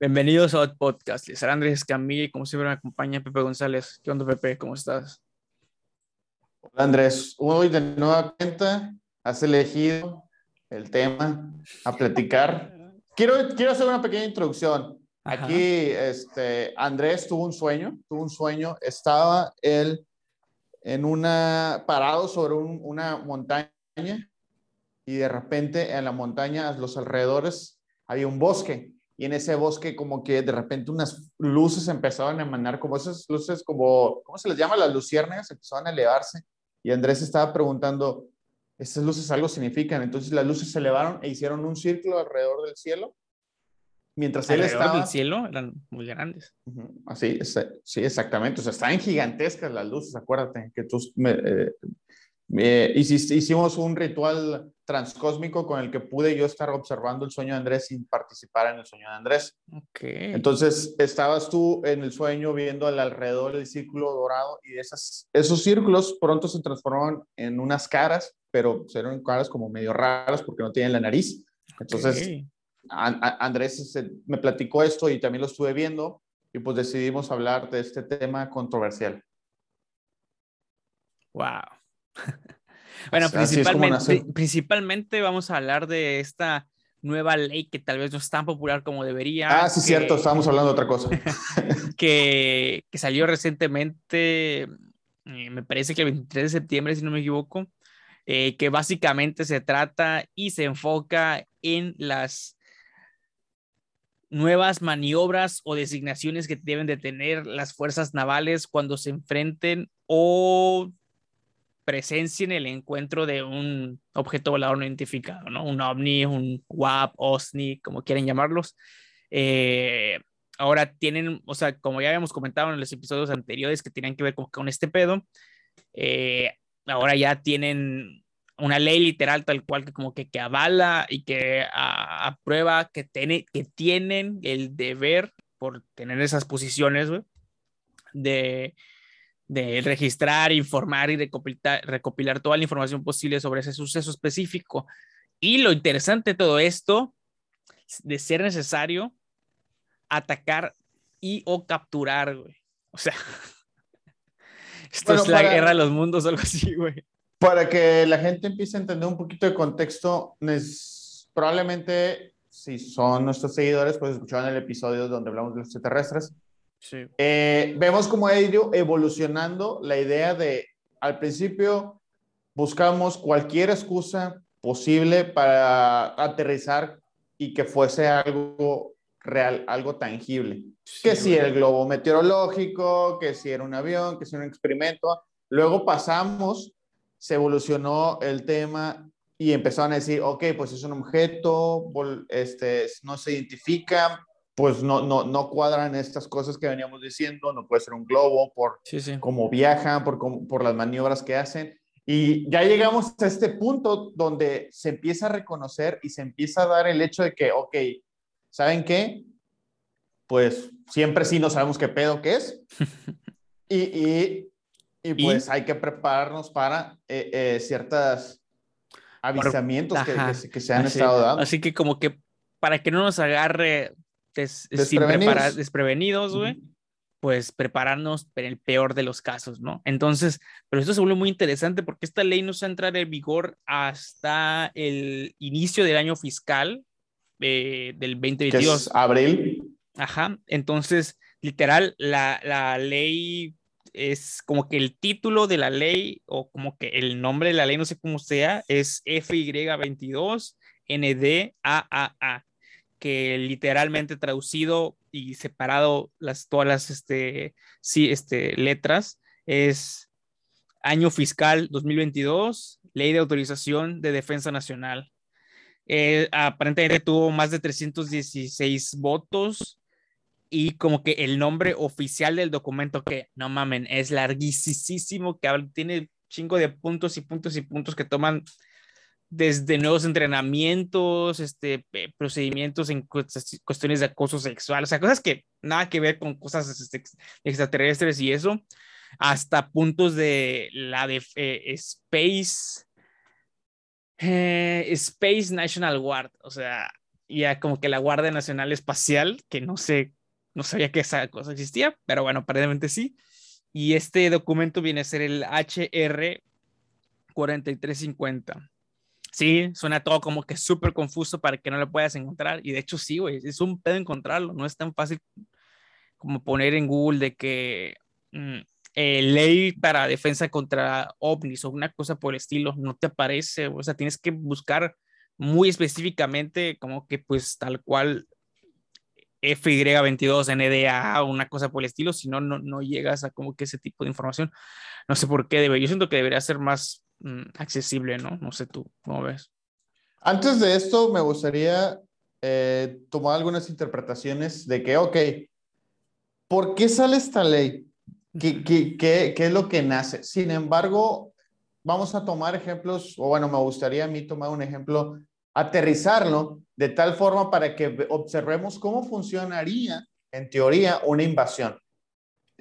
Bienvenidos a Hot Podcast. Les Andrés Escamilla y como siempre me acompaña Pepe González. ¿Qué onda, Pepe? ¿Cómo estás? Hola, Andrés. Hoy de nueva cuenta has elegido el tema a platicar. quiero, quiero hacer una pequeña introducción. Aquí, este, Andrés tuvo un sueño, tuvo un sueño. Estaba él en una, parado sobre una montaña y de repente en la montaña, a los alrededores, había un bosque y en ese bosque como que de repente unas luces empezaban a emanar, como esas luces como, ¿cómo se les llama? Las luciernas empezaban a elevarse y Andrés estaba preguntando, ¿estas luces algo significan? Entonces las luces se elevaron e hicieron un círculo alrededor del cielo. Mientras él estaba... del cielo eran muy grandes. Así, sí, exactamente. O sea, estaban gigantescas las luces, acuérdate, que tú me, eh, eh, hicimos un ritual transcósmico con el que pude yo estar observando el sueño de Andrés sin participar en el sueño de Andrés. Okay. Entonces, estabas tú en el sueño viendo al alrededor del círculo dorado y esas, esos círculos pronto se transformaron en unas caras, pero eran caras como medio raras porque no tienen la nariz. Entonces, Andrés me platicó esto y también lo estuve viendo y pues decidimos hablar de este tema controversial. Wow. bueno, principalmente, principalmente vamos a hablar de esta nueva ley que tal vez no es tan popular como debería. Ah, sí, cierto, estábamos hablando de otra cosa. que, que, salió recientemente, eh, me parece que el 23 de septiembre, si no me equivoco, eh, que básicamente se trata y se enfoca en las nuevas maniobras o designaciones que deben de tener las fuerzas navales cuando se enfrenten o presencia en el encuentro de un objeto volador no identificado, ¿no? Un ovni, un WAP, OSNI, como quieren llamarlos. Eh, ahora tienen, o sea, como ya habíamos comentado en los episodios anteriores que tenían que ver con, este pedo, eh, ahora ya tienen una ley literal tal cual que como que, que avala y que aprueba que, tiene, que tienen el deber por tener esas posiciones, de de registrar, informar y recopilar, recopilar toda la información posible sobre ese suceso específico. Y lo interesante de todo esto, de ser necesario, atacar y o capturar, güey. O sea, esto es la guerra de los mundos o algo así, güey. Para que la gente empiece a entender un poquito de contexto, probablemente si son nuestros seguidores, pues escucharon el episodio donde hablamos de los extraterrestres. Eh, vemos cómo ha ido evolucionando la idea de, al principio, buscamos cualquier excusa posible para aterrizar y que fuese algo real, algo tangible. que si el globo meteorológico, que si era un avión, que si era un experimento. Luego pasamos, se evolucionó el tema y empezaron a decir, ok, pues es un objeto, este, no se identifica, pues no, no, no cuadran estas cosas que veníamos diciendo, no puede ser un globo por cómo viajan, por, por las maniobras que hacen. Y ya llegamos a este punto donde se empieza a reconocer y se empieza a dar el hecho de que, ok, ¿saben qué? Pues siempre sí no sabemos qué pedo que es. y, y, y, pues hay que prepararnos para eh, eh, ciertos avisamientos que, que, se han estado dando. Así que como que para que no nos agarre desprevenidos, desprevenidos güey, pues prepararnos para el peor de los casos, ¿no? Entonces, pero esto se vuelve muy interesante porque esta ley no se va a entrar en vigor hasta el inicio del año fiscal eh, del 2022. abril. Ajá, entonces, literal, la, la ley es como que el título de la ley o como que el nombre de la ley, no sé cómo sea, es FY22 NDAAA que literalmente traducido y separado las, todas las este, sí, este, letras es año fiscal 2022, ley de autorización de defensa nacional. Eh, aparentemente tuvo más de 316 votos y como que el nombre oficial del documento que, no mamen, es larguísimo, que tiene cinco de puntos y puntos y puntos que toman desde nuevos entrenamientos, este, procedimientos en cuestiones de acoso sexual, o sea, cosas que nada que ver con cosas este, extraterrestres y eso, hasta puntos de la de eh, Space, eh, Space National Guard, o sea, ya como que la Guardia Nacional Espacial, que no sé, no sabía que esa cosa existía, pero bueno, aparentemente sí. Y este documento viene a ser el HR 4350. Sí, suena todo como que súper confuso para que no lo puedas encontrar. Y de hecho, sí, güey, es un pedo encontrarlo. No es tan fácil como poner en Google de que mm, eh, ley para defensa contra ovnis o una cosa por el estilo. No te aparece. O sea, tienes que buscar muy específicamente, como que pues tal cual FY22 NDA una cosa por el estilo, si no, no llegas a como que ese tipo de información. No sé por qué debe. Yo siento que debería ser más Mm, accesible, ¿no? No sé tú, ¿cómo ves? Antes de esto, me gustaría eh, tomar algunas interpretaciones de que, ok, ¿por qué sale esta ley? ¿Qué, qué, qué, qué es lo que nace? Sin embargo, vamos a tomar ejemplos, o bueno, me gustaría a mí tomar un ejemplo, aterrizarlo de tal forma para que observemos cómo funcionaría, en teoría, una invasión.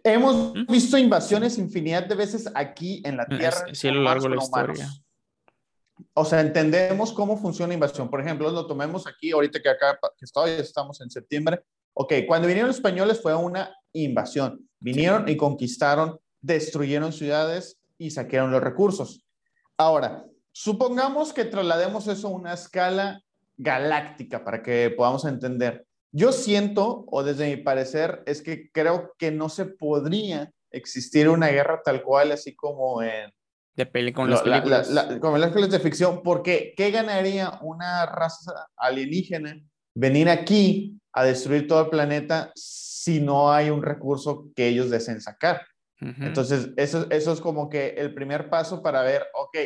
Hemos visto invasiones infinidad de veces aquí en la Tierra. Sí, a lo largo de la historia. O sea, entendemos cómo funciona invasión. Por ejemplo, lo tomemos aquí, ahorita que acá que estoy, estamos en septiembre. Ok, cuando vinieron los españoles fue una invasión. Vinieron y conquistaron, destruyeron ciudades y saquearon los recursos. Ahora, supongamos que traslademos eso a una escala galáctica para que podamos entender. Yo siento, o desde mi parecer, es que creo que no se podría existir una guerra tal cual, así como en... De peli con las películas. como las películas de ficción, porque ¿qué ganaría una raza alienígena venir aquí a destruir todo el planeta si no hay un recurso que ellos deseen sacar? Entonces, eso, eso es como que el primer paso para ver, ok,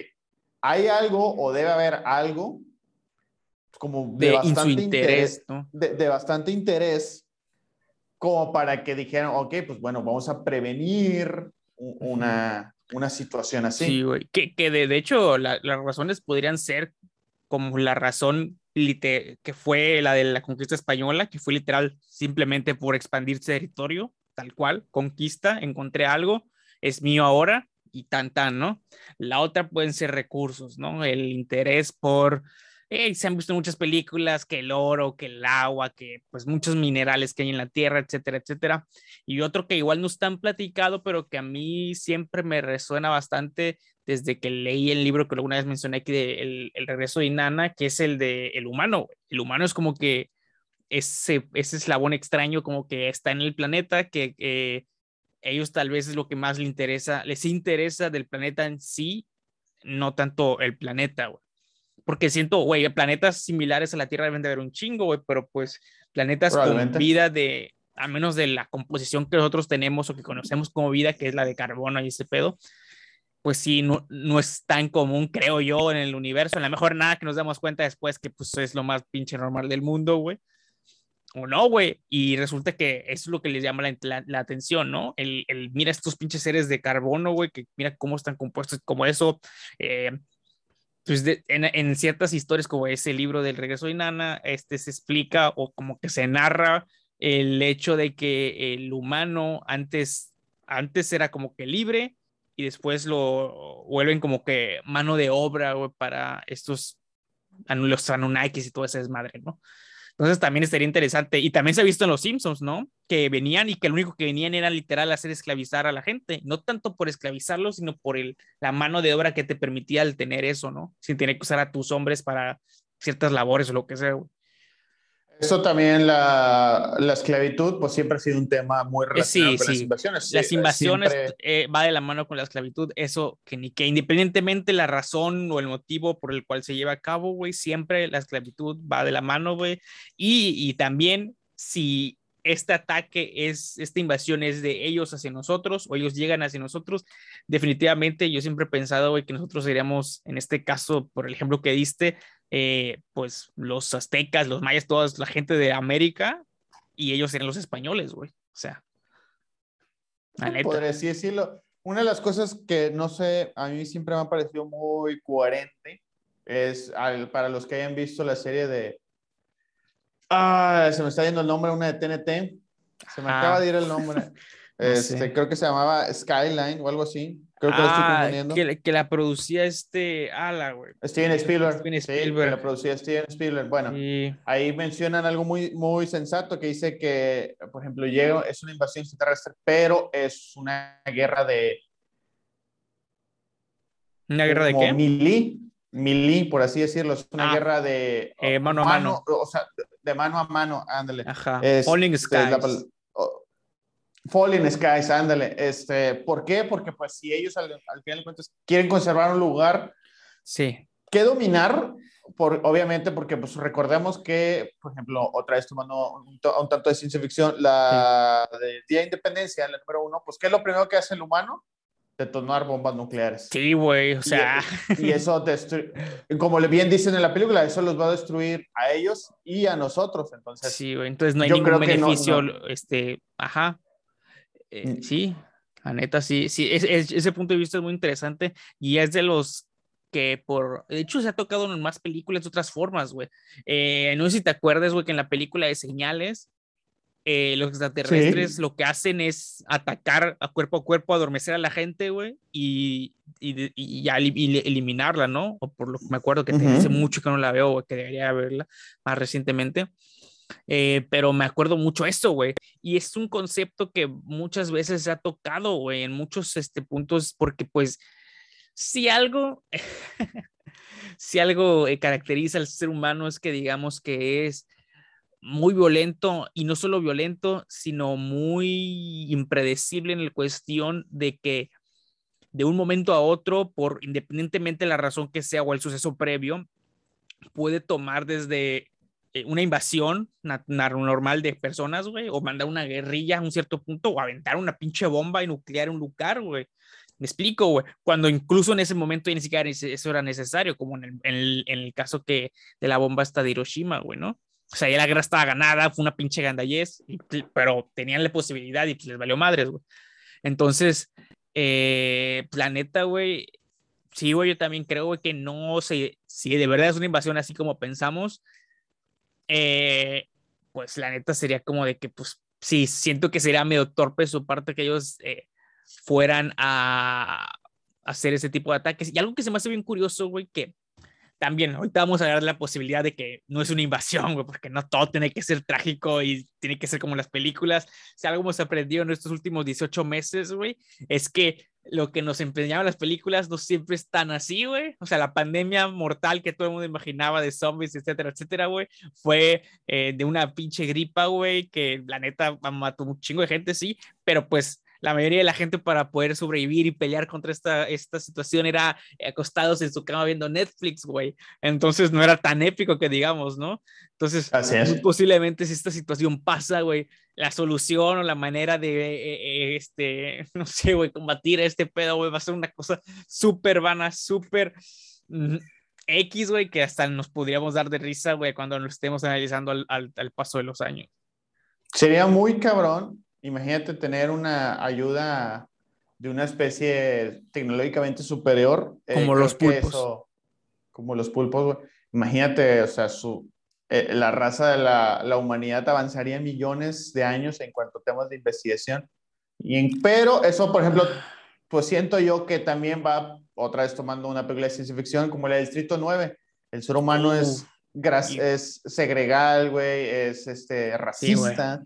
hay algo o debe haber algo como de, bastante interés, de, bastante interés, como para que dijeran, ok, pues bueno, vamos a prevenir una, una situación así. Sí, güey. Que, que de, de, hecho las razones podrían ser como la razón que fue la de la conquista española, que fue literal simplemente por expandirse territorio, tal cual, conquista, encontré algo, es mío ahora y tan tan, ¿no? La otra pueden ser recursos, ¿no? El interés por se han visto muchas películas, que el oro, que el agua, que pues muchos minerales que hay en la tierra, etcétera, etcétera. Y otro que igual no están platicado, pero que a mí siempre me resuena bastante desde que leí el libro que alguna vez mencioné aquí de el, regreso de Inanna, que es el de el humano. El humano es como que ese, ese eslabón extraño como que está en el planeta, que ellos tal vez es lo que más les interesa, les interesa del planeta en sí, no tanto el planeta, güey porque siento, güey, planetas similares a la Tierra deben de haber un chingo, güey, pero pues planetas con vida de, a menos de la composición que nosotros tenemos o que conocemos como vida, que es la de carbono y ese pedo, pues sí, no, no es tan común, creo yo, en el universo. A lo mejor nada que nos damos cuenta después que pues es lo más pinche normal del mundo, güey. O no, güey. Y resulta que eso es lo que les llama la, la, atención, ¿no? El, el, mira estos pinches seres de carbono, güey, que mira cómo están compuestos, como eso. Eh, pues en, ciertas historias como ese libro del regreso de Nana, este se explica o como que se narra el hecho de que el humano antes, antes era como que libre y después lo vuelven como que mano de obra para estos los Anunnakis y todo ese desmadre, ¿no? Entonces también estaría interesante. Y también se ha visto en Los Simpsons, ¿no? Que venían y que lo único que venían era literal hacer esclavizar a la gente. No tanto por esclavizarlos, sino por el, la mano de obra que te permitía el tener eso, ¿no? Sin tener que usar a tus hombres para ciertas labores o lo que sea. Eso también, la, la, esclavitud, pues siempre ha sido un tema muy relacionado con las invasiones. Las invasiones eh, va de la mano con la esclavitud, eso que ni que independientemente la razón o el motivo por el cual se lleva a cabo, güey, siempre la esclavitud va de la mano, güey. Y, y también si este ataque es, esta invasión es de ellos hacia nosotros o ellos llegan hacia nosotros, definitivamente yo siempre he pensado, que nosotros seríamos, en este caso, por el ejemplo que diste, eh, pues los aztecas, los mayas, toda la gente de América y ellos eran los españoles, güey. O sea, Podría decirlo. Una de las cosas que no sé, a mí siempre me ha parecido muy coherente es para los que hayan visto la serie de. Ah, se me está yendo el nombre, una de TNT. Se me acaba de ir el nombre. Este, Creo que se llamaba Skyline o algo así. Creo que ah, estoy confundiendo. Que, que, la producía este Ala, güey. Steven Spielberg. Steven Spielberg. Sí, la producía Steven Spielberg. Bueno, ahí mencionan algo muy, muy sensato que dice que, por ejemplo, llega, es una invasión extraterrestre, pero es una guerra de. ¿Una guerra de qué? Mili, mili, por así decirlo. Es una ah, guerra de. Eh, mano a mano. O sea, de mano a mano, ándale. Ajá. Falling Skies. Falling Skies, ándale. Este, ¿Por qué? Porque pues si ellos al, final de cuentas quieren conservar un lugar sí. que dominar, por, obviamente porque pues recordemos que, por ejemplo, otra vez tomando un, un tanto de ciencia ficción, la de Día de Independencia, la número uno, pues ¿qué es lo primero que hace el humano? Detonar bombas nucleares. Sí, güey, o sea. Y, eso destruye, como bien dicen en la película, eso los va a destruir a ellos y a nosotros. Entonces, sí, güey, entonces no hay ningún beneficio, este, ajá. Eh, mm. sí, la neta, sí, sí, ese punto de vista es muy interesante y es de los que por, de hecho se ha tocado en más películas de otras formas, güey. Eh, no sé si te acuerdas, güey, que en la película de Señales, eh, los extraterrestres lo que hacen es atacar a cuerpo a cuerpo, adormecer a la gente, güey, y, y, y, eliminarla, ¿no? O por lo que me acuerdo que hace mucho que no la veo, güey, que debería verla más recientemente. Eh, pero me acuerdo mucho esto, güey. Y es un concepto que muchas veces se ha tocado, güey, en muchos este, puntos, porque pues si algo, si algo eh, caracteriza al ser humano es que digamos que es muy violento y no solo violento, sino muy impredecible en la cuestión de que de un momento a otro, por independientemente de la razón que sea o el suceso previo, puede tomar desde eh, una invasión normal de personas, güey, o mandar una guerrilla a un cierto punto, o aventar una pinche bomba y nuclear un lugar, güey. Me explico, güey. Cuando incluso en ese momento ni siquiera eso era necesario, como en el, en el, caso que de la bomba hasta de Hiroshima, güey, ¿no? O sea, ya la guerra estaba ganada, fue una pinche gandallez, pero tenían la posibilidad y pues les valió madres, güey. Entonces, eh, planeta, güey, sí, güey, yo también creo, que no sé si de verdad es una invasión así como pensamos, eh, pues la neta sería como de que, pues, sí, siento que sería medio torpe su parte que ellos eh, fueran a hacer ese tipo de ataques. Y algo que se me hace bien curioso, güey, que también ahorita vamos a dar la posibilidad de que no es una invasión, güey, porque no todo tiene que ser trágico y tiene que ser como las películas. Si algo hemos aprendido en estos últimos 18 meses, güey, es que lo que nos empeñaban las películas no siempre es tan así, güey. O sea, la pandemia mortal que todo el mundo imaginaba de zombies, etcétera, etcétera, güey, fue eh, de una pinche gripa, güey, que la neta mató un chingo de gente, sí, pero pues la mayoría de la gente para poder sobrevivir y pelear contra esta, esta situación era acostados en su cama viendo Netflix, güey. Entonces no era tan épico que digamos, ¿no? Entonces, posiblemente si esta situación pasa, güey, la solución o la manera de, eh, eh, este, no sé, güey, combatir a este pedo, güey, va a ser una cosa súper vana, súper... Mm, X, güey, que hasta nos podríamos dar de risa, güey, cuando lo estemos analizando al, al paso de los años. Sería muy cabrón Imagínate tener una ayuda de una especie tecnológicamente superior. Eh, como los pulpos. como los pulpos. Imagínate, o sea, su, eh, la raza de la, la, humanidad avanzaría millones de años en cuanto a temas de investigación. Y pero eso, por ejemplo, pues siento yo que también va otra vez tomando una película de ciencia ficción como la del Distrito 9. El ser humano es, es segregal, güey, es este, racista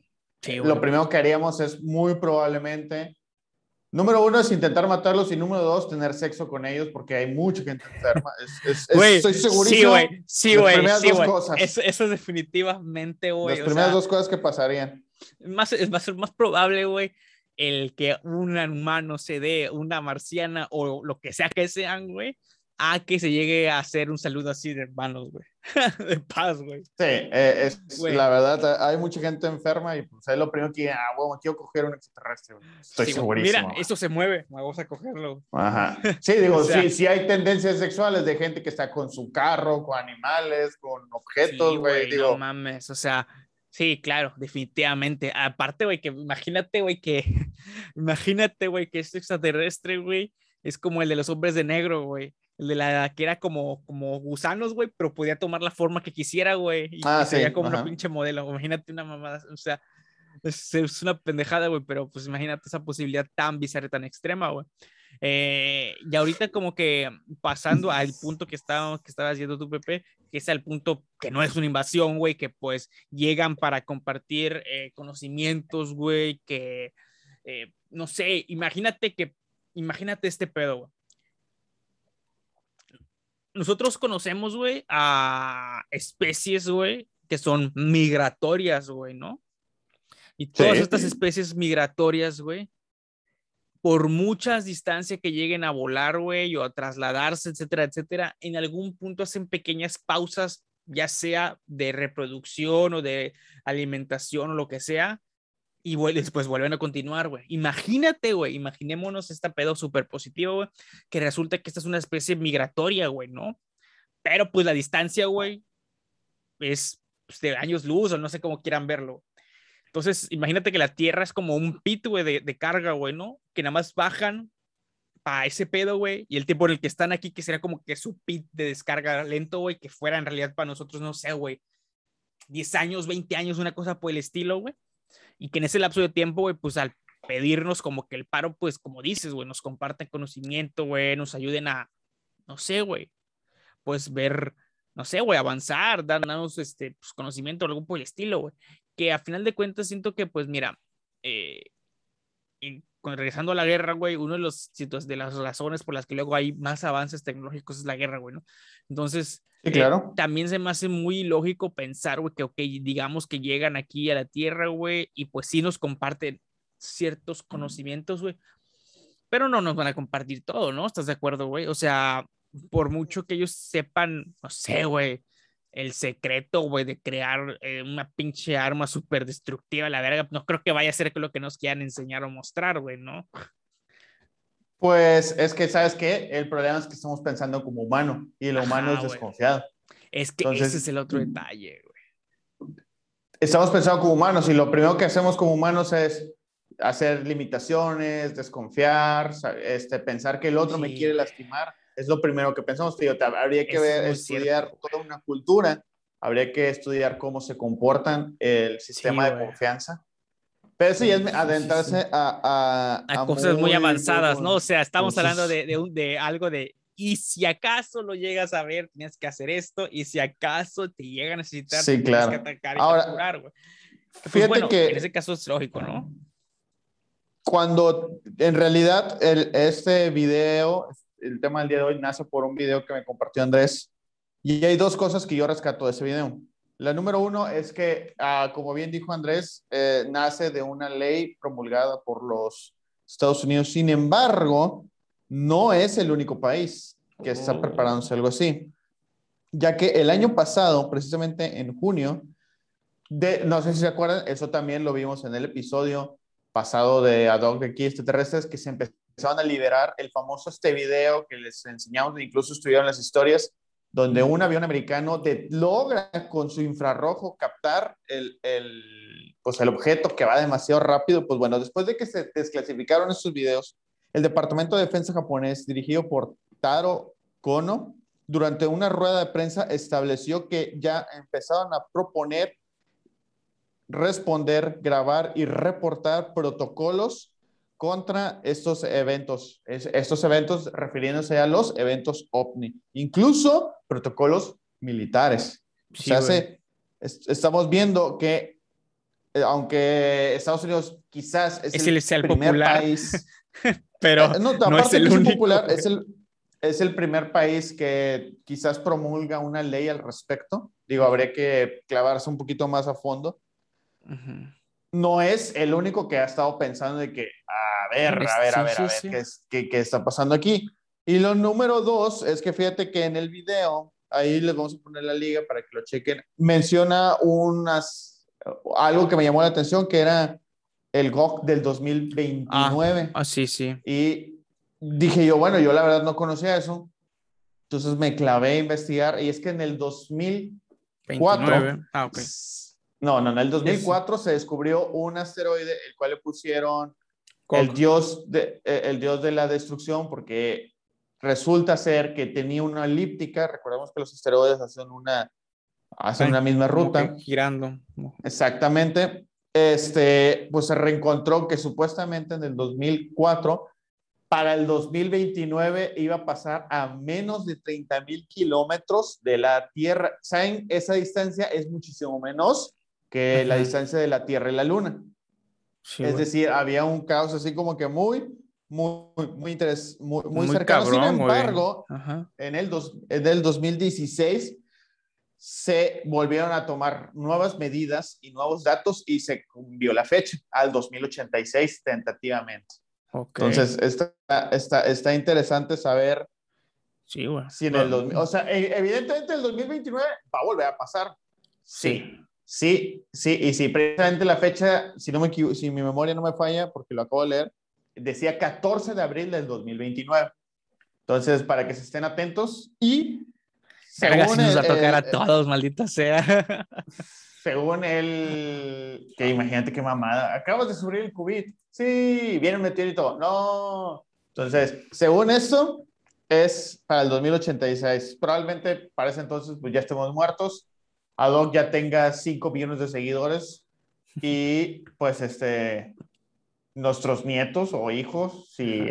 lo primero que haríamos es muy probablemente, número uno es intentar matarlos y número dos, tener sexo con ellos porque hay mucha gente enferma. Es, estoy segurísimo. Sí, güey. Sí, güey. Sí, eso, eso, es definitivamente, güey. Las primeras dos cosas que pasarían. Más, va a ser más probable, güey, el que un humano se dé una marciana o lo que sea que sean, güey, a que se llegue a hacer un saludo así de hermanos, güey. de paz, güey. Sí, eh, es, la verdad, hay mucha gente enferma y pues es lo primero que, ah, bueno, quiero coger un extraterrestre, güey. Estoy segurísimo. Mira, eso se mueve, vamos a cogerlo. Ajá. Sí, digo, sí, sí hay tendencias sexuales de gente que está con su carro, con animales, con objetos, güey. digo, no mames, o sea, Sí, claro, definitivamente. Aparte, güey, que imagínate, güey, que imagínate, güey, que este extraterrestre, güey, es como el de los hombres de negro, güey el de la que era como, como gusanos, güey, pero podía tomar la forma que quisiera, güey. Y, ah, sería como una pinche modelo. Imagínate una mamada, o sea, es, es una pendejada, güey, pero pues imagínate esa posibilidad tan bizarra, tan extrema, güey. Eh, y ahorita como que pasando al punto que, estaba, que estabas haciendo tu Pepe, que es el punto que no es una invasión, güey, que pues llegan para compartir eh, conocimientos, güey, que, eh, no sé, imagínate que, imagínate este pedo, güey. Nosotros conocemos, güey, a especies, güey, que son migratorias, güey, ¿no? Y todas estas especies migratorias, güey, por muchas distancias que lleguen a volar, güey, o a trasladarse, etcétera, etcétera, en algún punto hacen pequeñas pausas, ya sea de reproducción o de alimentación o lo que sea, y después vuelven a continuar, güey. Imagínate, güey, imaginémonos esta pedo súper positivo, güey, que resulta que esta es una especie migratoria, güey, ¿no? Pero pues la distancia, güey, es pues, de años luz o no sé cómo quieran verlo. Entonces, imagínate que la Tierra es como un pit, güey, de, carga, güey, ¿no? Que nada más bajan para ese pedo, güey, y el tiempo en el que están aquí, que sería como que su pit de descarga lento, güey, que fuera en realidad para nosotros, no sé, güey, 10 años, 20 años, una cosa por el estilo, güey, y que en ese lapso de tiempo, güey, pues al pedirnos como que el paro, pues como dices, güey, nos comparten conocimiento, güey, nos ayuden a, no sé, güey, pues ver, no sé, güey, avanzar, darnos este, pues, conocimiento, algo por el estilo, güey. Que a final de cuentas siento que, pues mira, eh, regresando a la guerra, güey, uno de los de las razones por las que luego hay más avances tecnológicos es la guerra, güey, ¿no? Entonces, sí, claro. Eh, también se me hace muy lógico pensar, güey, que, ok, digamos que llegan aquí a la Tierra, güey, y pues sí nos comparten ciertos conocimientos, güey, pero no nos van a compartir todo, ¿no? ¿Estás de acuerdo, güey? O sea, por mucho que ellos sepan, no sé, güey, el secreto, güey, de crear eh, una pinche arma súper destructiva, la verga, no creo que vaya a ser lo que nos quieran enseñar o mostrar, güey, ¿no? Pues es que, ¿sabes qué? El problema es que estamos pensando como humano y el humano es desconfiado. Es que ese es el otro detalle, güey. Estamos pensando como humanos y lo primero que hacemos como humanos es hacer limitaciones, desconfiar, este, pensar que el otro me quiere lastimar es lo primero que pensamos, tío. Habría que ver, estudiar toda una cultura, habría que estudiar cómo se comportan el sistema de confianza. Pero eso ya es adentrarse a, a, cosas muy, avanzadas, ¿no? O sea, estamos hablando de, de, de, algo de, y si acaso lo llegas a ver, tienes que hacer esto, y si acaso te llega a necesitar, sí, tienes que atacar y Ahora, güey. Pues fíjate que en ese caso es lógico, ¿no? Cuando en realidad el, este video el tema del día de hoy nace por un video que me compartió Andrés. Y hay dos cosas que yo rescato de ese video. La número uno es que, ah, como bien dijo Andrés, eh, nace de una ley promulgada por los Estados Unidos. Sin embargo, no es el único país que está oh. preparándose algo así. Ya que el año pasado, precisamente en junio, de, no sé si se acuerdan, eso también lo vimos en el episodio pasado de Ad hoc de aquí extraterrestres, que se empezó van a liberar el famoso este video que les enseñamos, incluso estuvieron las historias, donde un avión americano logra con su infrarrojo captar el, el, pues el objeto que va demasiado rápido. Pues bueno, después de que se desclasificaron esos videos, el Departamento de Defensa japonés, dirigido por Taro Kono, durante una rueda de prensa estableció que ya empezaron a proponer responder, grabar y reportar protocolos contra estos eventos, estos eventos refiriéndose a los eventos OVNI, incluso protocolos militares. estamos viendo que, eh, aunque Estados Unidos quizás es, el, primer popular, país, pero eh, no, es el único. Popular, es el, es el primer país que quizás promulga una ley al respecto. Digo, habría que clavarse un poquito más a fondo no es el único que ha estado pensando de que, a ver, a ver, a ver, a ver, ¿qué, qué, está pasando aquí? Y lo número dos es que fíjate que en el video, ahí les vamos a poner la liga para que lo chequen, menciona unas, algo que me llamó la atención, que era el GOC del 2029. Ah, sí, sí. Y dije yo, bueno, yo la verdad no conocía eso. Entonces me clavé a investigar y es que en el 2004, ah, ok no, no, en el 2004 se descubrió un asteroide, el cual le pusieron el dios, de, eh, el dios de la destrucción, porque resulta ser que tenía una elíptica. Recordemos que los asteroides hacen una, hacen una misma ruta. Girando. Exactamente. Este, pues se reencontró que supuestamente en el 2004 para el 2029 iba a pasar a menos de 30 mil kilómetros de la Tierra. ¿Saben? Esa distancia es muchísimo menos que la distancia de la Tierra y la Luna. es decir, había un caos así como que muy, muy, muy, muy, muy, cercano. Sin embargo, en el, dos, en el 2016 se volvieron a tomar nuevas medidas y nuevos datos y se cambió la fecha al 2086 tentativamente. Entonces, está, está, está interesante saber sí, bueno. si en el o sea, e, evidentemente el 2029 va a volver a pasar. Sí. Sí, sí, y si precisamente la fecha, si, no me, si mi memoria no me falla, porque lo acabo de leer, decía 14 de abril del 2029. Entonces, para que se estén atentos y... Según nos va a tocar a todos, maldita sea. Según él, que imagínate qué mamada, acabas de subir el COVID. Sí, viene un meteorito. No. Entonces, según esto, es para el 2086. Probablemente para ese entonces pues ya estemos muertos. Adoc ya tenga 5 millones de seguidores y pues este nuestros nietos o hijos, si,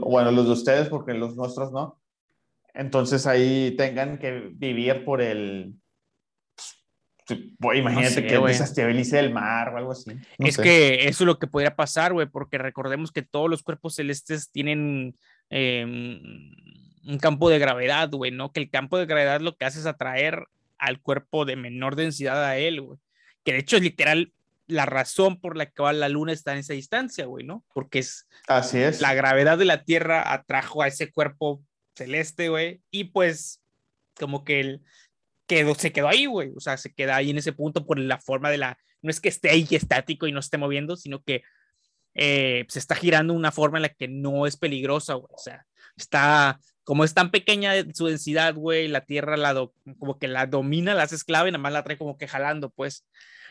bueno, los de ustedes, porque los nuestros no. Entonces ahí tengan que vivir por el, imagínate que se estabilice el mar o algo así. es que eso es lo que podría pasar, güey, porque recordemos que todos los cuerpos celestes tienen em, un campo de gravedad, güey, ¿no? Que el campo de gravedad lo que hace es atraer al cuerpo de menor densidad a él, güey. Que de hecho es literal la razón por la que la luna está en esa distancia, güey, ¿no? Porque es... Así es. La gravedad de la Tierra atrajo a ese cuerpo celeste, güey, y pues como que el, quedó, se quedó ahí, güey, o sea, se queda ahí en ese punto por la forma de la... No es que esté ahí estático y no esté moviendo, sino que eh, se está girando de una forma en la que no es peligrosa, güey, o sea, está como es tan pequeña su densidad, güey, la Tierra la como que la domina, la hace esclava y nada más la trae como que jalando, pues.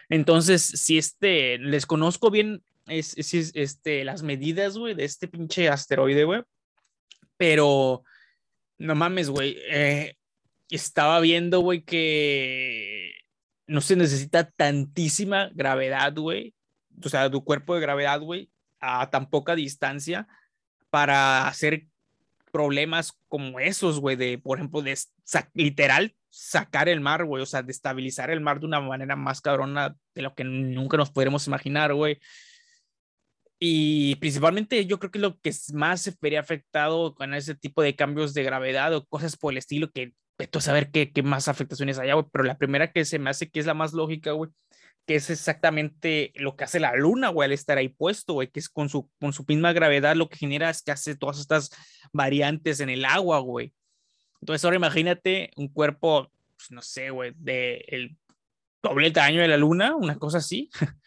Entonces, si este, les conozco bien es, este, las medidas, güey, de este pinche asteroide, güey, pero no mames, güey, eh, estaba viendo, güey, que no se necesita tantísima gravedad, güey, o sea, tu cuerpo de gravedad, güey, a tan poca distancia para hacer problemas como esos, güey, de, por ejemplo, de literal sacar el mar, güey, o sea, de estabilizar el mar de una manera más cabrona de lo que nunca nos podremos imaginar, güey. Y principalmente yo creo que lo que más se vería afectado con ese tipo de cambios de gravedad o cosas por el estilo, que esto saber qué, qué más afectaciones hay, güey, pero la primera que se me hace que es la más lógica, güey, que es exactamente lo que hace la luna, güey, al estar ahí puesto, güey, que es con su, con su misma gravedad lo que genera es que hace todas estas variantes en el agua, güey. Entonces ahora imagínate un cuerpo, pues, no sé, güey, de el doble tamaño de la luna, una cosa así,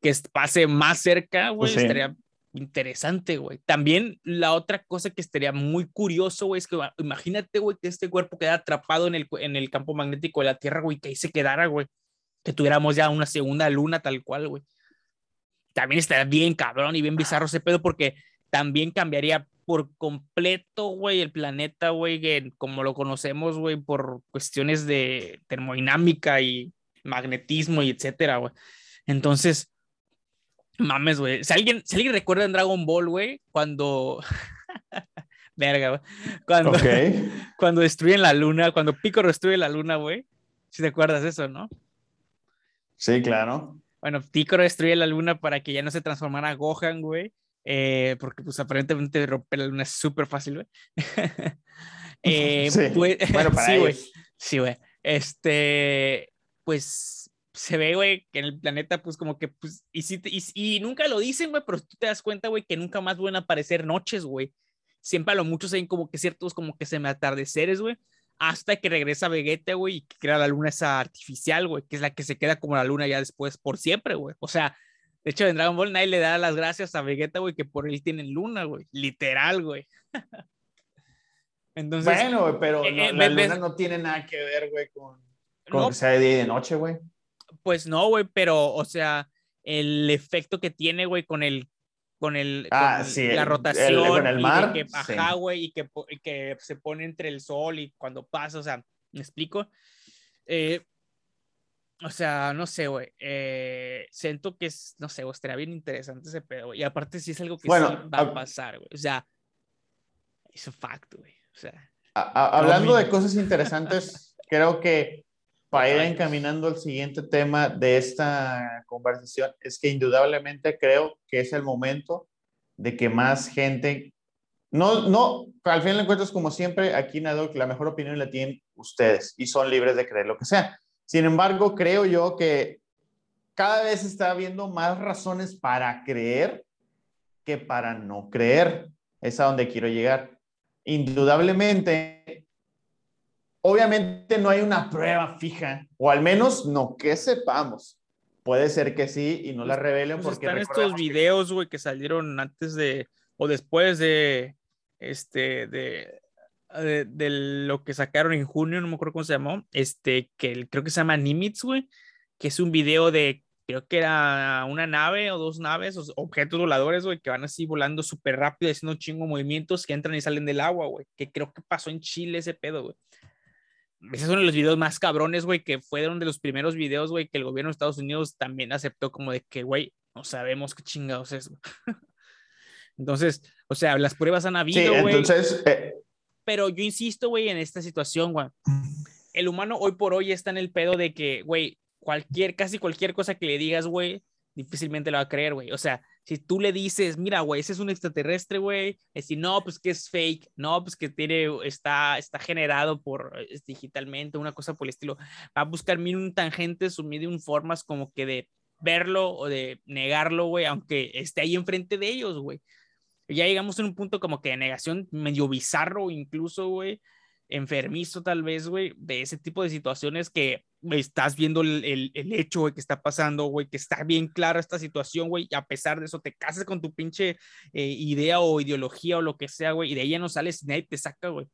que pase más cerca, güey, pues estaría interesante, güey. También la otra cosa que estaría muy curioso, güey, es que imagínate, güey, que este cuerpo queda atrapado en el, en el campo magnético de la Tierra, güey, que ahí se quedara, güey que tuviéramos ya una segunda luna tal cual, güey. También estaría bien cabrón y bien bizarro ese pedo porque también cambiaría por completo, güey, el planeta, güey, como lo conocemos, güey, por cuestiones de termodinámica y magnetismo y etcétera, güey. Entonces, mames, güey. Si alguien, si alguien recuerda en Dragon Ball, güey, cuando... Verga, güey. Cuando, cuando destruyen la luna, cuando Pico destruye la luna, güey. Si te acuerdas de eso, ¿no? Sí, claro. Bueno, Picoro destruye la luna para que ya no se transformara Gohan, güey. Eh, porque pues aparentemente romper la luna es súper fácil, güey. eh, sí. Pues, bueno, para sí, güey. Sí, güey. Este, pues se ve, güey, que en el planeta, pues como que, pues, y, si y, nunca lo dicen, güey, pero tú te das cuenta, güey, que nunca más van a aparecer noches, güey. Siempre a lo mucho se ven como que ciertos, como que se me atardeceres, güey hasta que regresa Vegeta, güey, y que crea la luna esa artificial, güey, que es la que se queda como la luna ya después por siempre, güey. O sea, de hecho, en Dragon Ball nadie le da las gracias a Vegeta, güey, que por él tienen luna, güey. Literal, güey. Entonces, bueno, güey, pero eh, la luna no tiene nada que ver, güey, con, con que sea de día y de noche, güey. Pues no, güey, pero, o sea, el efecto que tiene, güey, con el con el ah, la rotación el, mar, y que baja, güey, y que, que, se pone entre el sol y cuando pasa, o sea, ¿me explico? Eh, o sea, no sé, güey. Eh, siento que es, no sé, estaría bien interesante ese pedo, Y aparte, sí es algo que sí va a pasar, güey. O sea, Es un fact, güey. O sea. hablando de cosas interesantes, creo que para ir encaminando al siguiente tema de esta conversación, es que indudablemente creo que es el momento de que más gente, no, no, al final de cuentas, como siempre, aquí nada, la mejor opinión la tienen ustedes y son libres de creer lo que sea. Sin embargo, creo yo que cada vez está habiendo más razones para creer que para no creer. Es a donde quiero llegar. Indudablemente, Obviamente no hay una prueba fija, o al menos no que sepamos. Puede ser que sí y no la pues, revelen pues porque están estos videos, güey, que... salieron antes de o después de este de, de, lo que sacaron en junio, no me acuerdo cómo se llamó, este que creo que se llama Nimitz, güey, que es un video de creo que era una nave o dos naves, o objetos voladores, güey, que van así volando súper rápido, haciendo chingo movimientos que entran y salen del agua, güey, que creo que pasó en Chile ese pedo, güey ese es uno de los videos más cabrones, güey, que fueron de los primeros videos, güey, que el gobierno de Estados Unidos también aceptó como de que, güey, no sabemos qué chingados es. entonces, o sea, las pruebas han habido, güey. entonces... Eh, Pero yo insisto, güey, en esta situación, güey. El humano hoy por hoy está en el pedo de que, güey, cualquier, casi cualquier cosa que le digas, güey, difícilmente lo va a creer, güey. O sea, si tú le dices, mira, güey, ese es un extraterrestre, güey, es decir, no, pues que es fake, no, pues que tiene, está, está generado por digitalmente, una cosa por el estilo, va a buscar mil un tangentes o mil un formas como que de verlo o de negarlo, güey, aunque esté ahí enfrente de ellos, güey. Ya llegamos en un punto como que de negación medio bizarro incluso, güey, enfermizo tal vez, güey, de ese tipo de situaciones que estás viendo el, el, hecho, güey, que está pasando, güey, que está bien clara esta situación, güey, y a pesar de eso te casas con tu pinche eh, idea o ideología o lo que sea, güey, y de ella no sales, nadie te saca, güey.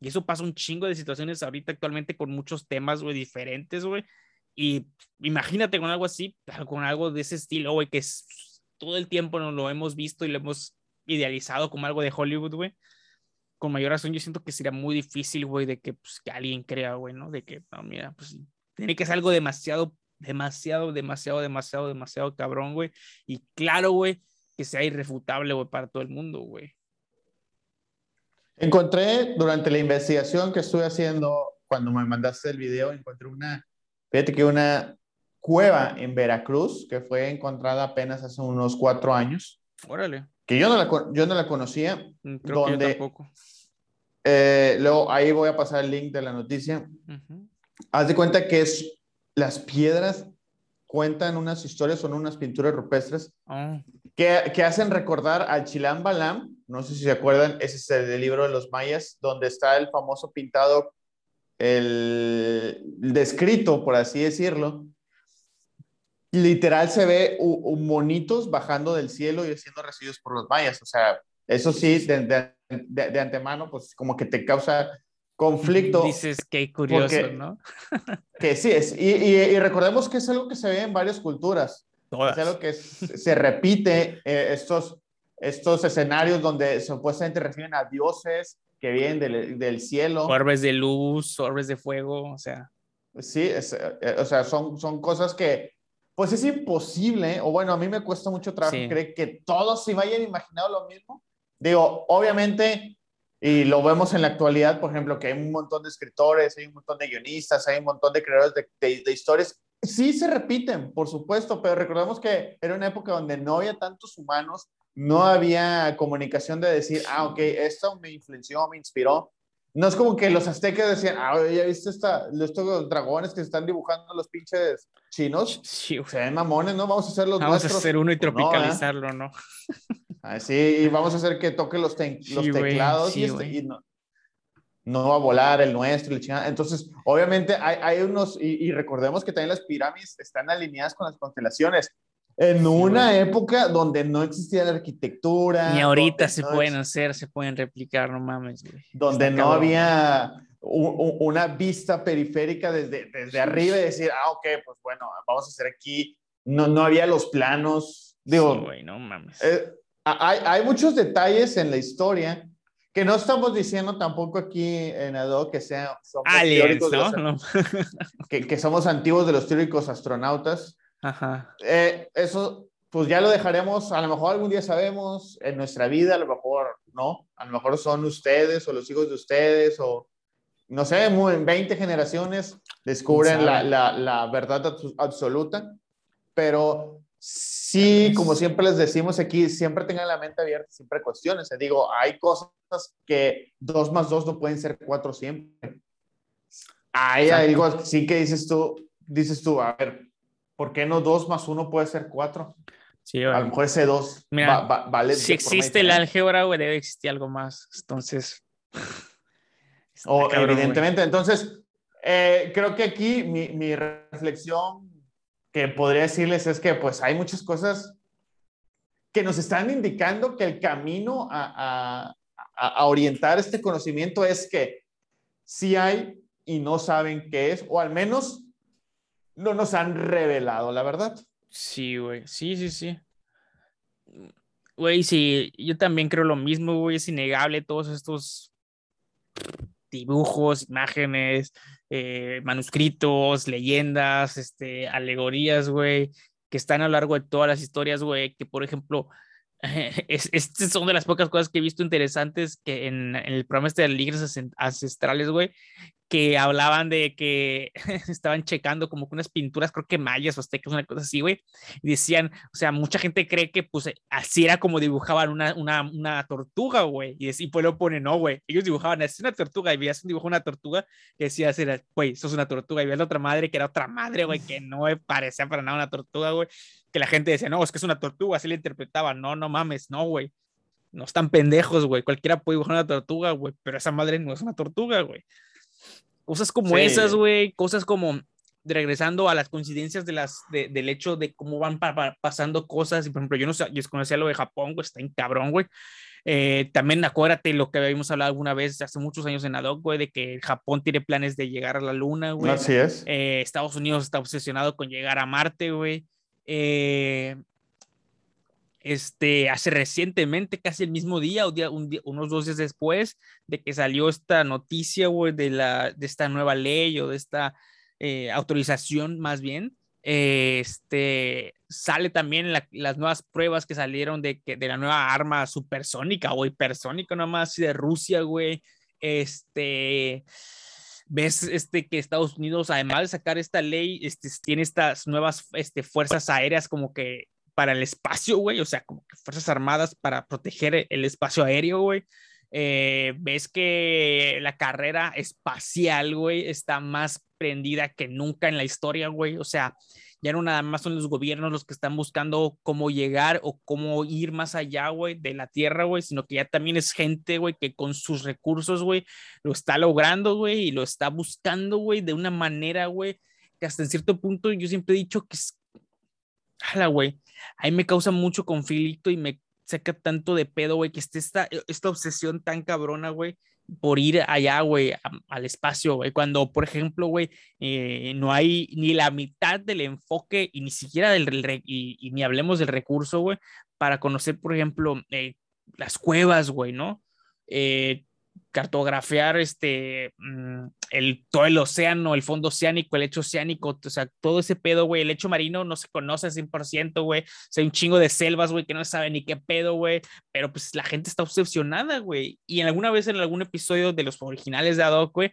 Y eso pasa un chingo de situaciones ahorita actualmente con muchos temas, güey, diferentes, güey. Y imagínate con algo así, con algo de ese estilo, güey, que es, todo el tiempo nos lo hemos visto y lo hemos idealizado como algo de Hollywood, güey con mayor razón yo siento que sería muy difícil, güey, de que, pues, que alguien crea, güey, ¿no? De que, no, mira, pues tiene que ser algo demasiado, demasiado, demasiado, demasiado, demasiado cabrón, güey. Y claro, güey, que sea irrefutable, güey, para todo el mundo, güey. Encontré durante la investigación que estuve haciendo, cuando me mandaste el video, encontré una, fíjate que una cueva en Veracruz que fue encontrada apenas hace unos cuatro años. Órale. Que yo no la, yo no la conocía. Mm, creo donde, que yo tampoco. Eh, luego ahí voy a pasar el link de la noticia. Haz de cuenta que es las piedras cuentan unas historias, son unas pinturas rupestres ah. que, que, hacen recordar al Chilam Balam. No sé si se acuerdan, ese es el, libro de los mayas, donde está el famoso pintado, el, descrito, por así decirlo. Literal se ve monitos bajando del cielo y siendo recibidos por los mayas. O sea, eso sí, de, de, antemano, pues como que te causa conflicto. Dices que curioso, ¿no? que sí, es, y, y, recordemos que es algo que se ve en varias culturas. Es algo que se repite, eh, estos, estos escenarios donde supuestamente refieren a dioses que vienen del, del, cielo. Orbes de luz, orbes de fuego, o sea. Sí, es, eh, o sea, son, son cosas que, pues es imposible, o bueno, a mí me cuesta mucho trabajo creer que todos se vayan imaginado lo mismo Digo, obviamente, y lo vemos en la actualidad, por ejemplo, que hay un montón de escritores, hay un montón de guionistas, hay un montón de creadores de, de, historias. Sí se repiten, por supuesto, pero recordemos que era una época donde no había tantos humanos, no había comunicación de decir, ah, ok, esto me influenció, me inspiró. No es como que los aztecas decían, ah, ya viste esta, estos dragones que se están dibujando los pinches chinos. Sí, o sea, mamones, ¿no? Vamos a hacer los Vamos a hacer uno y pues ¿eh? tropicalizarlo, ¿no? Así, y vamos a hacer que toque los, los teclados este, y, no, no, va a volar el nuestro. El Entonces, obviamente hay, hay unos, y, recordemos que también las pirámides están alineadas con las constelaciones. En una época donde no existía la arquitectura. Ni ahorita se pueden hacer, se pueden replicar, no mames, güey. Donde no había una vista periférica desde, desde arriba y decir, ah, ok, pues bueno, vamos a hacer aquí. No, no había los planos. Digo, güey, no mames. Eh, hay, hay, muchos detalles en la historia que no estamos diciendo tampoco aquí en Ado que sean Aliens, ¿no? que, que, somos antiguos de los teóricos astronautas. Ajá. Eh, eso pues ya lo dejaremos, a lo mejor algún día sabemos, en nuestra vida, a lo mejor no, a lo mejor son ustedes o los hijos de ustedes o no sé, en 20 generaciones descubren la, la, la, verdad absoluta, pero sí, como siempre les decimos aquí, siempre tengan la mente abierta, siempre cuestiones. Digo, hay cosas que dos más dos no pueden ser cuatro siempre. Hay algo sí que dices tú, dices tú, a ver, ¿por qué no dos más uno puede ser cuatro? Sí, a lo mejor ese dos vale. Si existe el álgebra, güey, debe existir algo más. Entonces. O, evidentemente. Entonces, eh, creo que aquí mi, mi, reflexión que podría decirles es que, pues, hay muchas cosas que nos están indicando que el camino a, a, a orientar este conocimiento es que sí hay y no saben qué es, o al menos no nos han revelado la verdad. Sí, güey. Sí, sí, sí. Güey, sí, yo también creo lo mismo, güey. Es innegable todos estos dibujos, imágenes, eh, manuscritos, leyendas, este, alegorías, güey, que están a lo largo de todas las historias, güey, que por ejemplo, es, estas son de las pocas cosas que he visto interesantes que en, en el programa este de Ligres Ancestrales, güey, que hablaban de que estaban checando como que unas pinturas, creo que mayas o aztecas, una cosa así, güey, decían, o sea, mucha gente cree que pues así era como dibujaban una, una, una tortuga, güey, y, y pues lo ponen, no, güey, ellos dibujaban así una tortuga y veías un dibujo de una tortuga y decías, güey, eso es una tortuga, y veías la otra madre que era otra madre, güey, que no parecía para nada una tortuga, güey, que la gente decía, no, es que es una tortuga, así le interpretaban, no, no mames, no, güey. No están pendejos, güey. Cualquiera puede dibujar una tortuga, güey, pero esa madre no es una tortuga, güey. Cosas como esas, güey, cosas como regresando a las coincidencias de las, del hecho de cómo van pasando cosas. Y, por ejemplo, yo no sé, yo desconocía lo de Japón, güey, está en cabrón, güey. Eh, también acuérdate lo que habíamos hablado alguna vez hace muchos años en Adoc, güey, de que Japón tiene planes de llegar a la Luna, güey. Así es. Eh, Estados Unidos está obsesionado con llegar a Marte, güey. Eh, este, hace recientemente, casi el mismo día, o día, unos dos días después de que salió esta noticia, güey, de, de esta nueva ley o de esta eh, autorización más bien, este, sale también las nuevas pruebas que salieron de, que, de la nueva arma supersónica o hipersónica nomás de Rusia, güey, este, ves este, que Estados Unidos, además de sacar esta ley, este, tiene estas nuevas este, fuerzas aéreas como que para el espacio, güey, o sea, como que Fuerzas Armadas para proteger el espacio aéreo, güey. Eh, ves que la carrera espacial, güey, está más prendida que nunca en la historia, güey. O sea, ya no nada más son los gobiernos los que están buscando cómo llegar o cómo ir más allá, güey, de la Tierra, güey, sino que ya también es gente, güey, que con sus recursos, güey, lo está logrando, güey, y lo está buscando, güey, de una manera, güey, que hasta en cierto punto yo siempre he dicho que es, jala, güey, ahí me causa mucho conflicto y me saca tanto de pedo, güey, que esté esta, esta obsesión tan cabrona, güey, por ir allá, güey, al espacio, güey, cuando, por ejemplo, güey, eh, no hay ni la mitad del enfoque y ni siquiera del, y, y, ni hablemos del recurso, güey, para conocer, por ejemplo, eh, las cuevas, güey, ¿no? Eh, cartografiar este, mm, el, todo el océano, el fondo oceánico, el lecho oceánico, o sea, todo ese pedo, güey, el lecho marino no se conoce al 100%, güey, o sea, hay un chingo de selvas, güey, que no sabe ni qué pedo, güey, pero pues la gente está obsesionada, güey, y en alguna vez en algún episodio de los originales de Adoc, güey,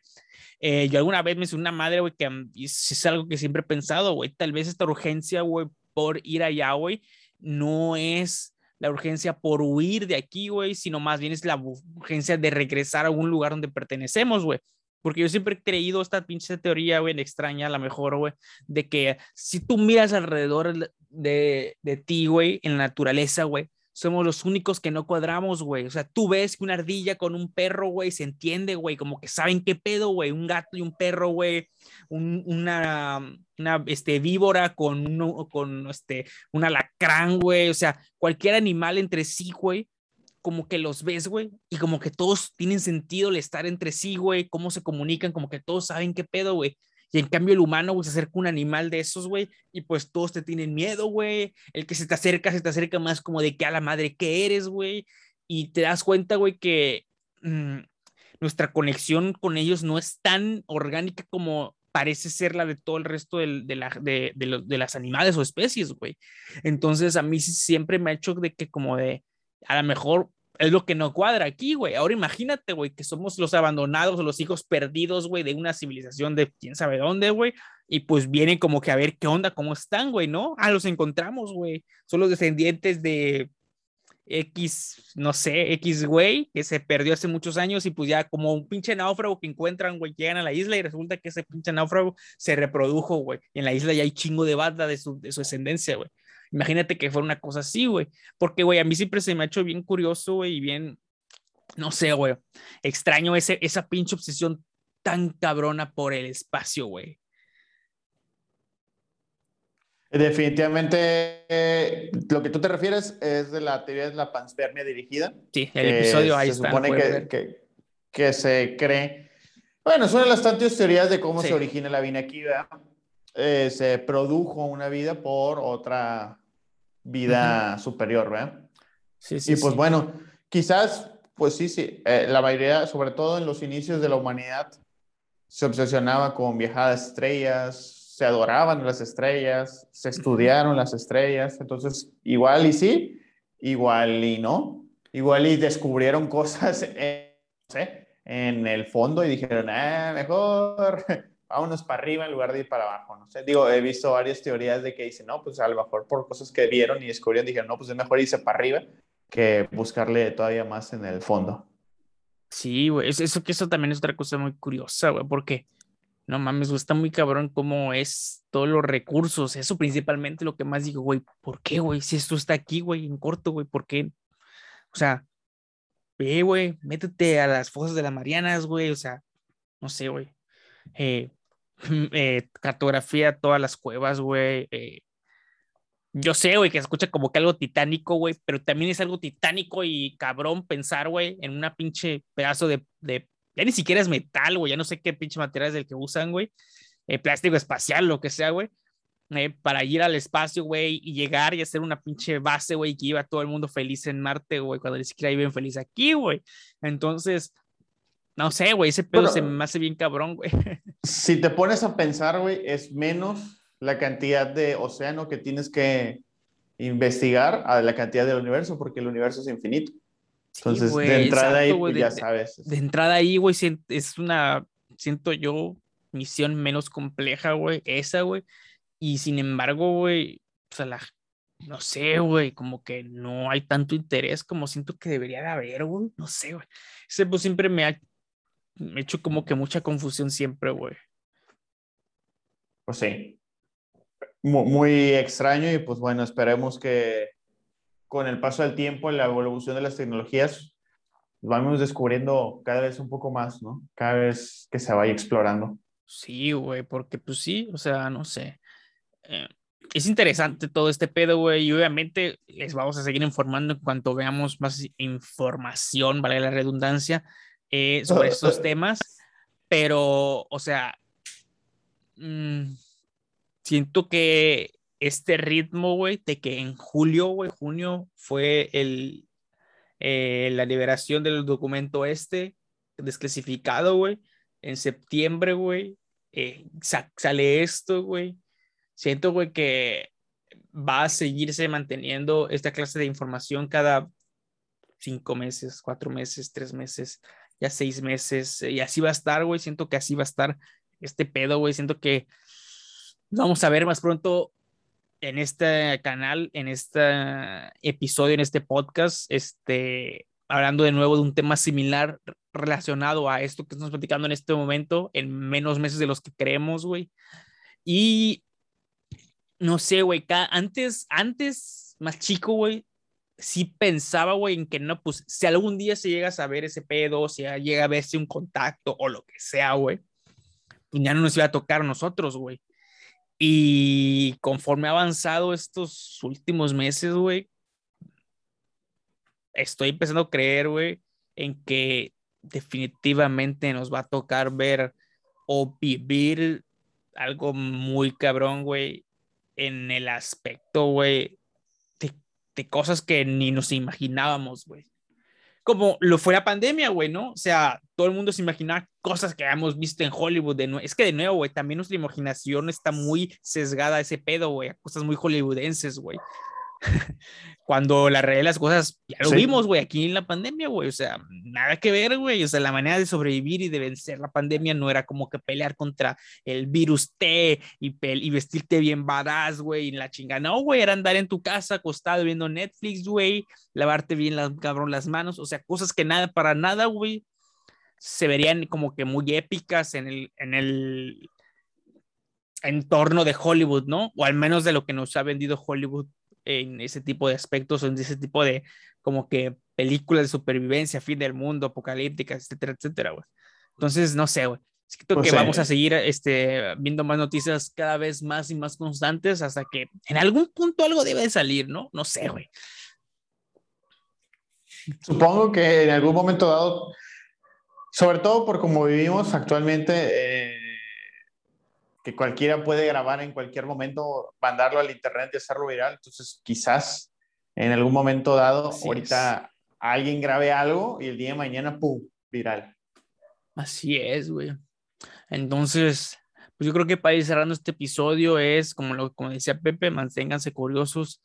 eh, yo alguna vez me hice una madre, güey, que mm, es algo que siempre he pensado, güey, tal vez esta urgencia, güey, por ir allá, güey, no es la urgencia por huir de aquí, güey, sino más bien es la urgencia de regresar a un lugar donde pertenecemos, güey. Porque yo siempre he creído esta pinche teoría, güey, extraña, a lo mejor, güey, de que si tú miras alrededor de, de ti, güey, en la naturaleza, güey, somos los únicos que no cuadramos, güey. O sea, tú ves que una ardilla con un perro, güey, se entiende, güey, como que saben qué pedo, güey. Un gato y un perro, güey. una, una este, víbora con, uno, con este, un alacrán, güey. O sea, cualquier animal entre sí, güey. Como que los ves, güey, y como que todos tienen sentido el estar entre sí, güey, cómo se comunican, como que todos saben qué pedo, güey. Y en cambio el humano, güey, se acerca un animal de esos, güey, y pues todos te tienen miedo, güey. El que se te acerca, se te acerca más como de que a la madre que eres, güey. Y te das cuenta, güey, que mm, nuestra conexión con ellos no es tan orgánica como parece ser la de todo el resto de, de, de, las animales o especies, güey. Entonces a mí siempre me ha hecho de que como de, a lo mejor es lo que no cuadra aquí, güey. Ahora imagínate, güey, que somos los abandonados o los hijos perdidos, güey, de una civilización de quién sabe dónde, güey. Y pues vienen como que a ver qué onda, cómo están, güey, ¿no? Ah, los encontramos, güey. Son los descendientes de X, no sé, X güey, que se perdió hace muchos años y pues ya como un pinche náufrago que encuentran, güey, llegan a la isla y resulta que ese pinche náufrago se reprodujo, güey. Y en la isla ya hay chingo de banda de su, de su descendencia, güey. Imagínate que fuera una cosa así, güey. Porque, güey, a mí siempre se me ha hecho bien curioso, güey, y bien, no sé, güey, extraño ese, esa pinche obsesión tan cabrona por el espacio, güey. Definitivamente, eh, lo que tú te refieres es de la teoría de la panspermia dirigida. Sí, el episodio ahí se supone que, que, que, se cree. Bueno, son las tantas teorías de cómo se origina la vida aquí, ¿verdad? Eh, se produjo una vida por otra vida superior, ¿verdad? Sí, sí. Y pues bueno, quizás, pues sí, sí, eh, la mayoría, sobre todo en los inicios de la humanidad, se obsesionaba con viajadas estrellas, se adoraban las estrellas, se estudiaron las estrellas, entonces igual y sí, igual y no, igual y descubrieron cosas en, en el fondo y dijeron, ah, mejor vámonos para arriba en lugar de ir para abajo, no sé, digo, he visto varias teorías de que dicen, no, pues a lo mejor por cosas que vieron y descubrieron, dijeron, no, pues es mejor irse para arriba que buscarle todavía más en el fondo. Sí, güey, eso que eso también es otra cosa muy curiosa, güey, porque no mames, está muy cabrón cómo es todos los recursos. Eso principalmente lo que más digo, güey, ¿por qué, güey? Si esto está aquí, güey, en corto, güey, ¿por qué? O sea, ve, güey, métete a las fosas de las Marianas, güey, o sea, no sé, güey. Eh, eh, cartografía todas las cuevas, güey. Eh, yo sé, güey, que se escucha como que algo titánico, güey, pero también es algo titánico y cabrón pensar, güey, en una pinche pedazo de, de ya ni siquiera es metal, güey, ya no sé qué pinche material es el que usan, güey, eh, plástico espacial, lo que sea, güey, eh, para ir al espacio, güey, y llegar y hacer una pinche base, güey, que iba todo el mundo feliz en Marte, güey, cuando ni siquiera viven feliz aquí, güey. Entonces, no sé, güey, ese pedo se me hace bien cabrón, güey. Si te pones a pensar, güey, es menos la cantidad de océano que tienes que investigar a la cantidad del universo, porque el universo es infinito. Entonces, de entrada ahí, pues, ya sabes. De, entrada ahí, güey, es una, siento yo, misión menos compleja, güey, esa, güey. Y sin embargo, güey, o sea, la, no sé, güey, como que no hay tanto interés como siento que debería de haber, güey. No sé, güey. Ese pues siempre me ha me hecho como que mucha confusión siempre, güey. Pues sí. muy extraño y pues bueno, esperemos que con el paso del tiempo, la evolución de las tecnologías, vamos descubriendo cada vez un poco más, ¿no? Cada vez que se vaya explorando. Sí, güey, porque pues sí, o sea, no sé. Eh, es interesante todo este pedo, güey, y obviamente les vamos a seguir informando en cuanto veamos más información, vale la redundancia, eh, sobre estos temas, pero, o sea, mm, siento que este ritmo, güey, de que en julio, güey, junio fue el, eh, la liberación del documento este desclasificado, güey. En septiembre, güey, eh, sale esto, güey. Siento, güey, que va a seguirse manteniendo esta clase de información cada cinco meses, cuatro meses, tres meses, ya seis meses, y así va a estar, güey. Siento que así va a estar este pedo, güey. Siento que vamos a ver más pronto en este canal, en este episodio, en este podcast, este, hablando de nuevo de un tema similar relacionado a esto que estamos platicando en este momento, en menos meses de los que creemos, güey. Y no sé, güey, antes, antes, más chico, güey, sí pensaba, güey, en que no, pues si algún día se llega a saber ese pedo, si llega a verse un contacto o lo que sea, güey, pues ya no nos iba a tocar a nosotros, güey. Y conforme ha avanzado estos últimos meses, güey, estoy empezando a creer, güey, en que definitivamente nos va a tocar ver o vivir algo muy cabrón, güey, en el aspecto, güey, de, cosas que ni nos imaginábamos, güey. como lo fue la pandemia, güey, ¿no? O sea, todo el mundo se imaginaba cosas que hemos visto en Hollywood. De es que de nuevo, güey, también nuestra imaginación está muy sesgada a ese pedo, güey, a cosas muy hollywoodenses, güey. Cuando la realidad de las cosas, ya lo vimos, güey, aquí en la pandemia, güey, o sea, nada que ver, güey, o sea, la manera de sobrevivir y de vencer la pandemia no era como que pelear contra el virus T y, y vestirte bien badass, güey, y la chinga, no, güey, era andar en tu casa acostado viendo Netflix, güey, lavarte bien las, cabrón, las manos, o sea, cosas que nada, para nada, güey, se verían como que muy épicas en el, en el entorno de Hollywood, ¿no? O al menos de lo que nos ha vendido Hollywood en ese tipo de aspectos en ese tipo de como que películas de supervivencia, fin del mundo, apocalípticas, etcétera, etcétera, güey. Entonces, no sé, güey. Creo que vamos a seguir este, viendo más noticias cada vez más y más constantes hasta que en algún punto algo debe de salir, ¿no? No sé, güey. Supongo que en algún momento dado, sobre todo por como vivimos actualmente, eh, que cualquiera puede grabar en cualquier momento, mandarlo al internet y hacerlo viral. Entonces, quizás en algún momento dado, ahorita alguien grabe algo y el día de mañana, ¡pum!, viral. Así es, güey. Entonces, pues yo creo que para ir cerrando este episodio es, como, lo, como decía Pepe, manténganse curiosos.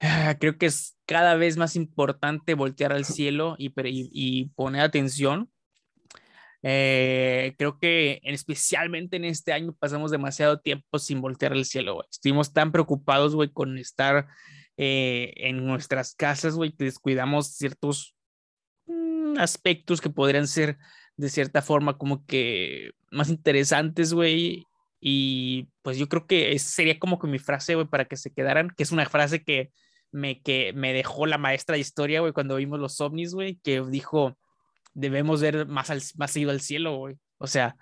Creo que es cada vez más importante voltear al cielo y, y poner atención eh, creo que especialmente en este año pasamos demasiado tiempo sin voltear el cielo, güey. Estuvimos tan preocupados, güey, con estar eh, en nuestras casas, güey, que descuidamos ciertos mm, aspectos que podrían ser de cierta forma como que más interesantes, güey. Y pues yo creo que sería como que mi frase, güey, para que se quedaran, que es una frase que me, que me dejó la maestra de historia, güey, cuando vimos los ovnis, güey, que dijo, debemos ver más, al, más seguido al cielo, güey. O sea,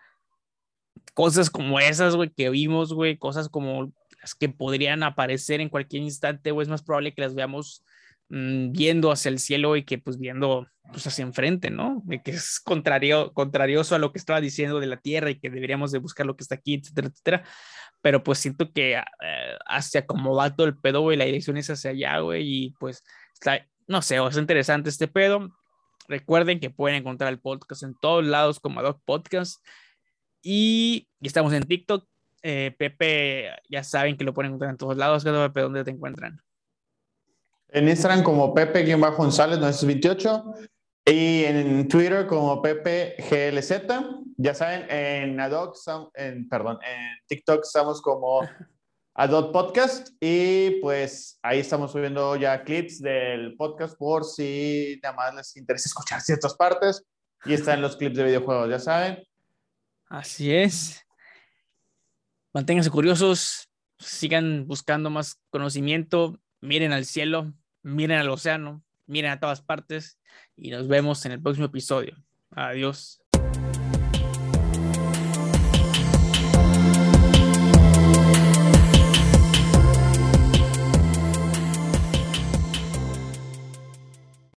cosas como esas, güey, que vimos, güey, cosas como las que podrían aparecer en cualquier instante, güey, es más probable que las veamos mm, viendo hacia el cielo y que pues viendo pues hacia enfrente, ¿no? Que es contrario, contrarioso a lo que estaba diciendo de la Tierra y que deberíamos de buscar lo que está aquí, etcétera, etcétera. Pero pues siento que eh, hacia como va todo el pedo, güey, la dirección es hacia allá, güey, y pues está, no sé, es interesante este pedo. Recuerden que pueden encontrar el podcast en todos lados como Adoc Podcast. Y, estamos en TikTok. Eh, Pepe, ya saben que lo pueden encontrar en todos lados. Pepe, ¿dónde te encuentran? En Instagram como Pepe-González 928 y en Twitter como Pepe GLZ. Ya saben, en Adoc, en, perdón, en TikTok estamos como Adot Podcast y pues ahí estamos subiendo ya clips del podcast por si nada más les interesa escuchar ciertas partes y están los clips de videojuegos, ya saben. Así es. Manténganse curiosos, sigan buscando más conocimiento, miren al cielo, miren al océano, miren a todas partes y nos vemos en el próximo episodio. Adiós.